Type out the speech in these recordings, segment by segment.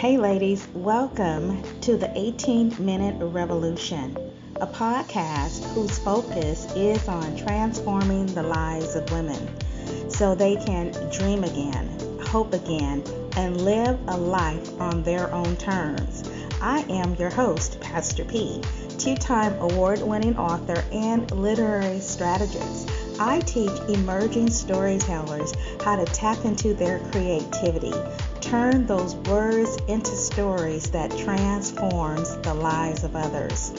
Hey, ladies, welcome to the 18 Minute Revolution, a podcast whose focus is on transforming the lives of women so they can dream again, hope again, and live a life on their own terms. I am your host, Pastor P, two time award winning author and literary strategist. I teach emerging storytellers how to tap into their creativity, turn those words into stories that transforms the lives of others.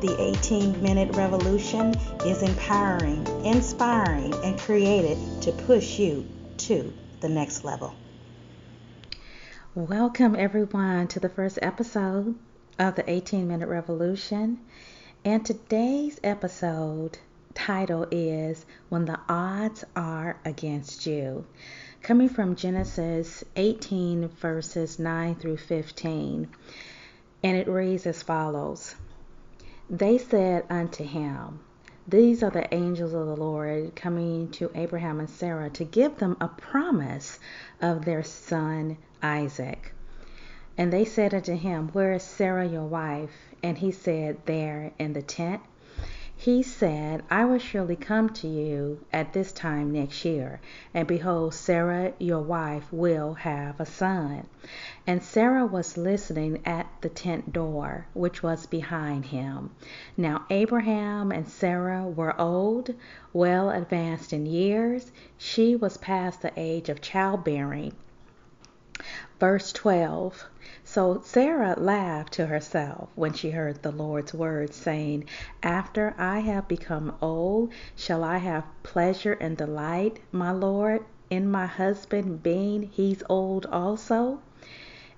The 18 minute revolution is empowering, inspiring, and created to push you to the next level. Welcome everyone to the first episode of the 18 minute revolution. And today's episode title is When the Odds Are Against You, coming from Genesis 18, verses 9 through 15. And it reads as follows They said unto him, These are the angels of the Lord coming to Abraham and Sarah to give them a promise of their son Isaac. And they said unto him, Where is Sarah your wife? And he said, There in the tent. He said, I will surely come to you at this time next year, and behold, Sarah your wife will have a son. And Sarah was listening at the tent door, which was behind him. Now Abraham and Sarah were old, well advanced in years. She was past the age of childbearing. Verse 12 So Sarah laughed to herself when she heard the Lord's words, saying, After I have become old, shall I have pleasure and delight, my Lord, in my husband, being he's old also?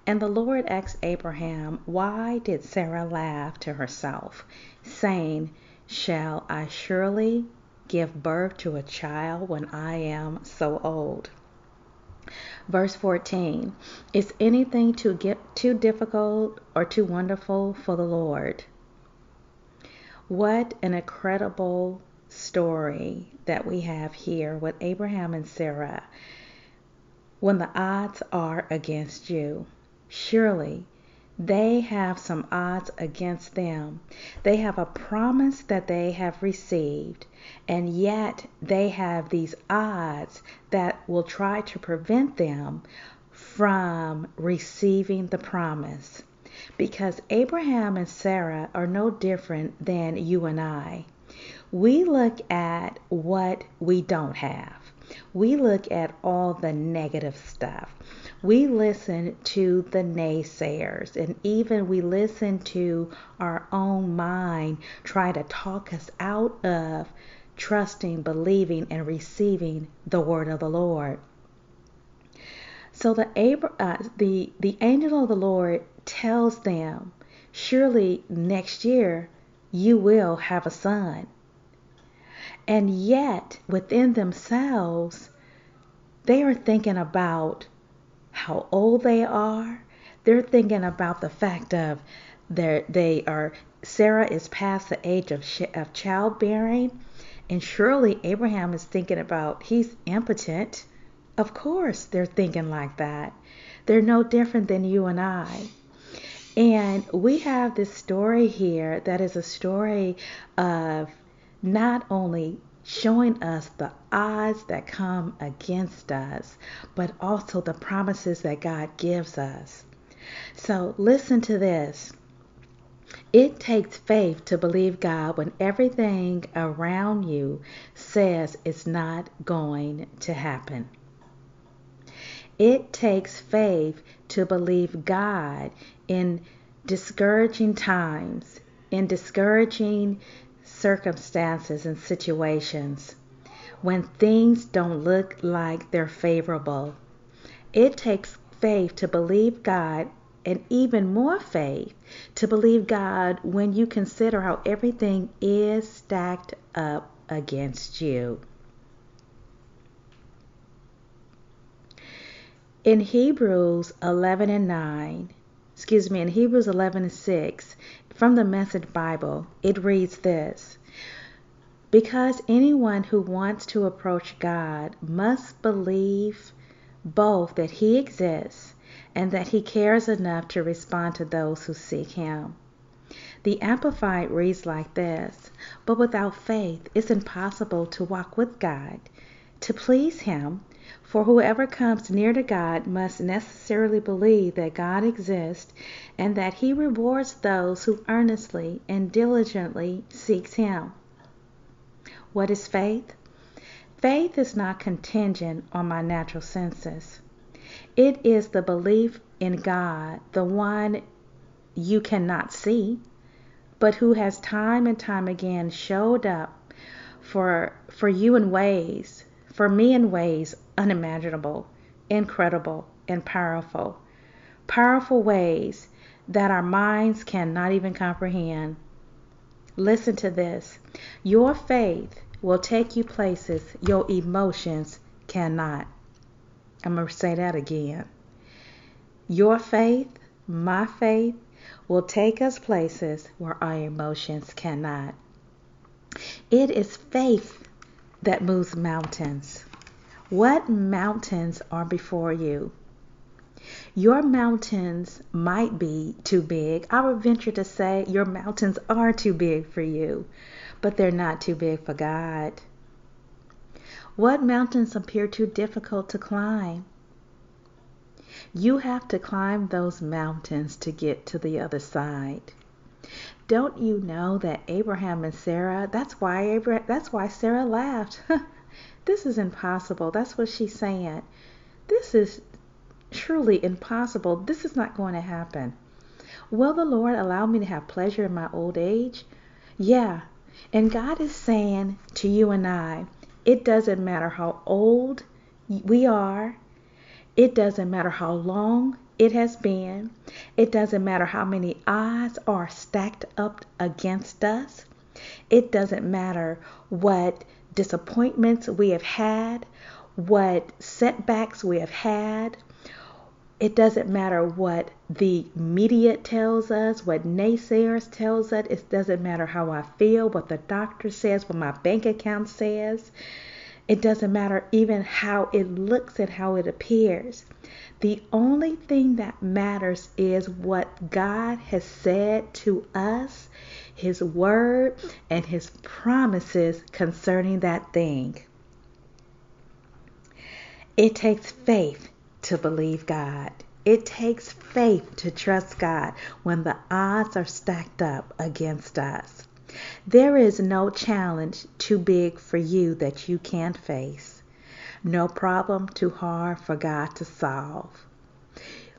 And the Lord asked Abraham, Why did Sarah laugh to herself, saying, Shall I surely give birth to a child when I am so old? Verse 14 Is anything too, get, too difficult or too wonderful for the Lord? What an incredible story that we have here with Abraham and Sarah. When the odds are against you, surely they have some odds against them. They have a promise that they have received, and yet they have these odds that will try to prevent them from receiving the promise. Because Abraham and Sarah are no different than you and I. We look at what we don't have. We look at all the negative stuff we listen to the naysayers and even we listen to our own mind try to talk us out of trusting, believing, and receiving the word of the Lord. So the uh, the the angel of the Lord tells them, surely next year you will have a son. And yet within themselves, they are thinking about how old they are. They're thinking about the fact of they they are Sarah is past the age of of childbearing, and surely Abraham is thinking about he's impotent. Of course, they're thinking like that. They're no different than you and I. And we have this story here that is a story of not only showing us the odds that come against us, but also the promises that God gives us. So listen to this. It takes faith to believe God when everything around you says it's not going to happen. It takes faith to believe God in discouraging times, in discouraging circumstances and situations, when things don't look like they're favorable. It takes faith to believe God and even more faith to believe God when you consider how everything is stacked up against you. In Hebrews 11 and 9, excuse me, in Hebrews 11 and 6, from the Message Bible, it reads this Because anyone who wants to approach God must believe both that He exists and that He cares enough to respond to those who seek Him. The Amplified reads like this But without faith, it's impossible to walk with God, to please Him, for whoever comes near to God must necessarily believe that God exists and that He rewards those who earnestly and diligently seeks Him. What is faith? Faith is not contingent on my natural senses. It is the belief in God, the one you cannot see, but who has time and time again showed up for for you in ways, for me in ways unimaginable, incredible, and powerful. Powerful ways that our minds cannot even comprehend. Listen to this. Your faith will take you places your emotions cannot. I'm going to say that again. Your faith, my faith, will take us places where our emotions cannot. It is faith that moves mountains. What mountains are before you? Your mountains might be too big. I would venture to say your mountains are too big for you, but they're not too big for God. What mountains appear too difficult to climb? You have to climb those mountains to get to the other side. Don't you know that Abraham and Sarah, that's why Abraham, that's why Sarah laughed. This is impossible. That's what she's saying. This is truly impossible. This is not going to happen. Will the Lord allow me to have pleasure in my old age? Yeah. And God is saying to you and I, it doesn't matter how old we are, it doesn't matter how long it has been, it doesn't matter how many odds are stacked up against us, it doesn't matter what disappointments we have had, what setbacks we have had. It doesn't matter what the media tells us, what naysayers tells us. It doesn't matter how I feel, what the doctor says, what my bank account says. It doesn't matter even how it looks and how it appears. The only thing that matters is what God has said to us his word and His promises concerning that thing. It takes faith to believe God. It takes faith to trust God when the odds are stacked up against us. There is no challenge too big for you that you can't face, no problem too hard for God to solve.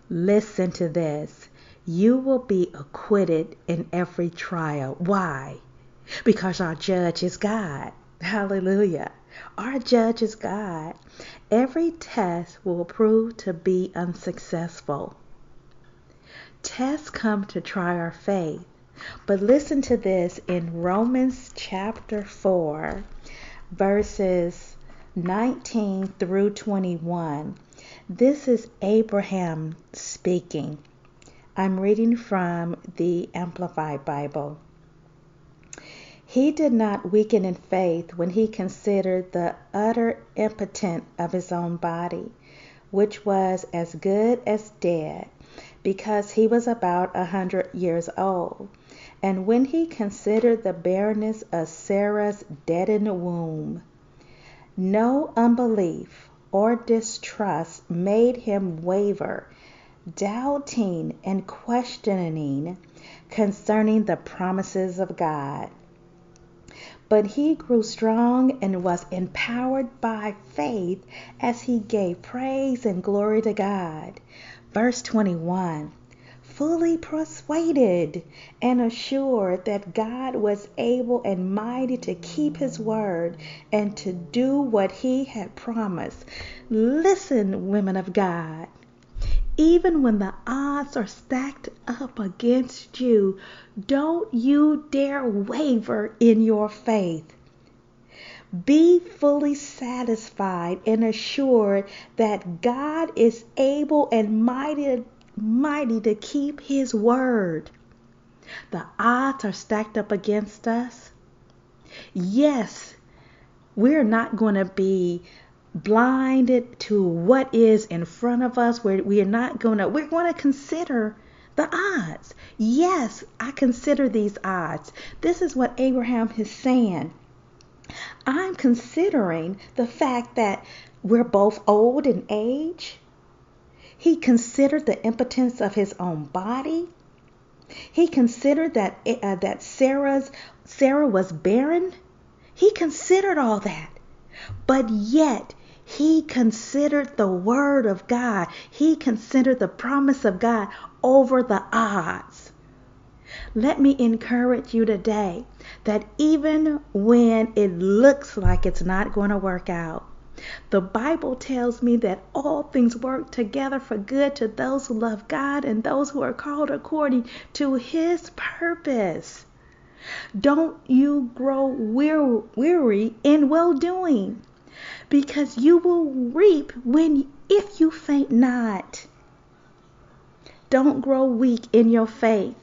Listen to this you will be acquitted in every trial. Why? Because our judge is God. Hallelujah. Our judge is God. Every test will prove to be unsuccessful. Tests come to try our faith. But listen to this in Romans chapter 4, verses 19 through 21. This is Abraham speaking. I'm reading from the Amplified Bible. He did not weaken in faith when he considered the utter impotence of his own body, which was as good as dead, because he was about a hundred years old. And when he considered the barrenness of Sarah's deadened womb, no unbelief or distrust made him waver doubting and questioning concerning the promises of God. But he grew strong and was empowered by faith as he gave praise and glory to God. Verse 21 fully persuaded and assured that God was able and mighty to keep his word and to do what he had promised. Listen, women of God. Even when the odds are stacked up against you, don't you dare waver in your faith. Be fully satisfied and assured that God is able and mighty, mighty to keep his word. The odds are stacked up against us. Yes, we're not going to be blinded to what is in front of us where we are not going to we're going to consider the odds. Yes i consider these odds. This is what abraham is saying. I'm considering the fact that we're both old in age. He considered the impotence of his own body. He considered that uh, that sarah's sarah was barren. He considered all that. But yet he considered the word of God. He considered the promise of God over the odds. Let me encourage you today that even when it looks like it's not going to work out, the Bible tells me that all things work together for good to those who love God and those who are called according to his purpose. Don't you grow weary in well doing because you will reap when if you faint not. Don't grow weak in your faith.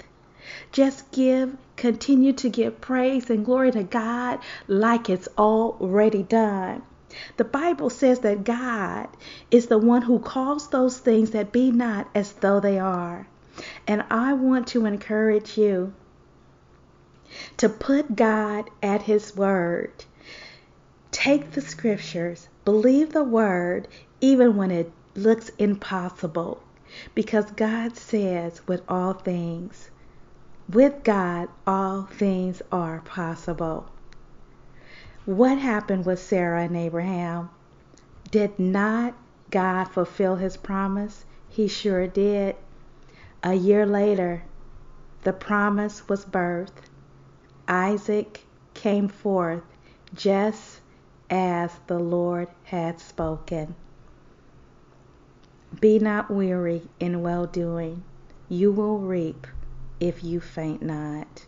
Just give, continue to give praise and glory to God like it's already done. The Bible says that God is the one who calls those things that be not as though they are. And I want to encourage you to put God at His word Take the scriptures, believe the word, even when it looks impossible, because God says, with all things, with God, all things are possible. What happened with Sarah and Abraham? Did not God fulfill his promise? He sure did. A year later, the promise was birthed. Isaac came forth just as the Lord had spoken. Be not weary in well doing, you will reap if you faint not.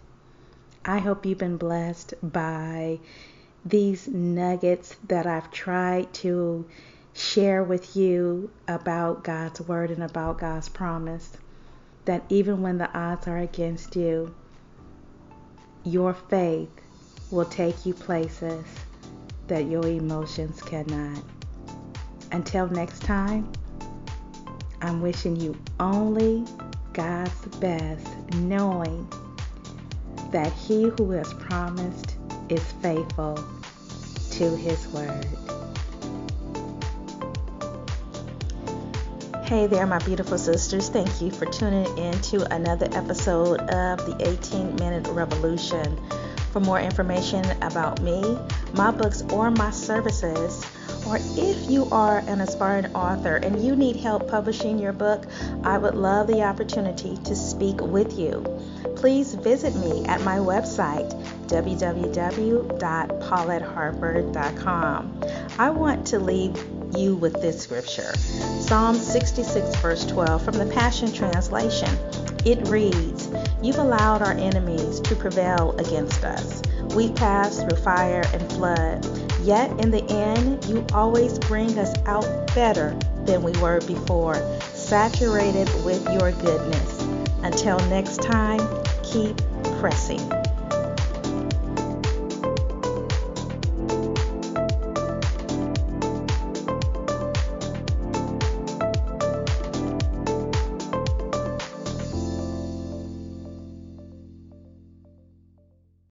I hope you've been blessed by these nuggets that I've tried to share with you about God's word and about God's promise. That even when the odds are against you, your faith will take you places that your emotions cannot. Until next time, I'm wishing you only God's best, knowing that He who has promised is faithful to His word. Hey there, my beautiful sisters. Thank you for tuning in to another episode of the 18 Minute Revolution. For more information about me, my books, or my services, or if you are an aspiring author and you need help publishing your book, I would love the opportunity to speak with you. Please visit me at my website, www.pauletteharper.com. I want to leave you with this scripture Psalm 66, verse 12 from the Passion Translation. It reads, You've allowed our enemies to prevail against us. We've passed through fire and flood, yet in the end, you always bring us out better than we were before, saturated with your goodness. Until next time, keep pressing.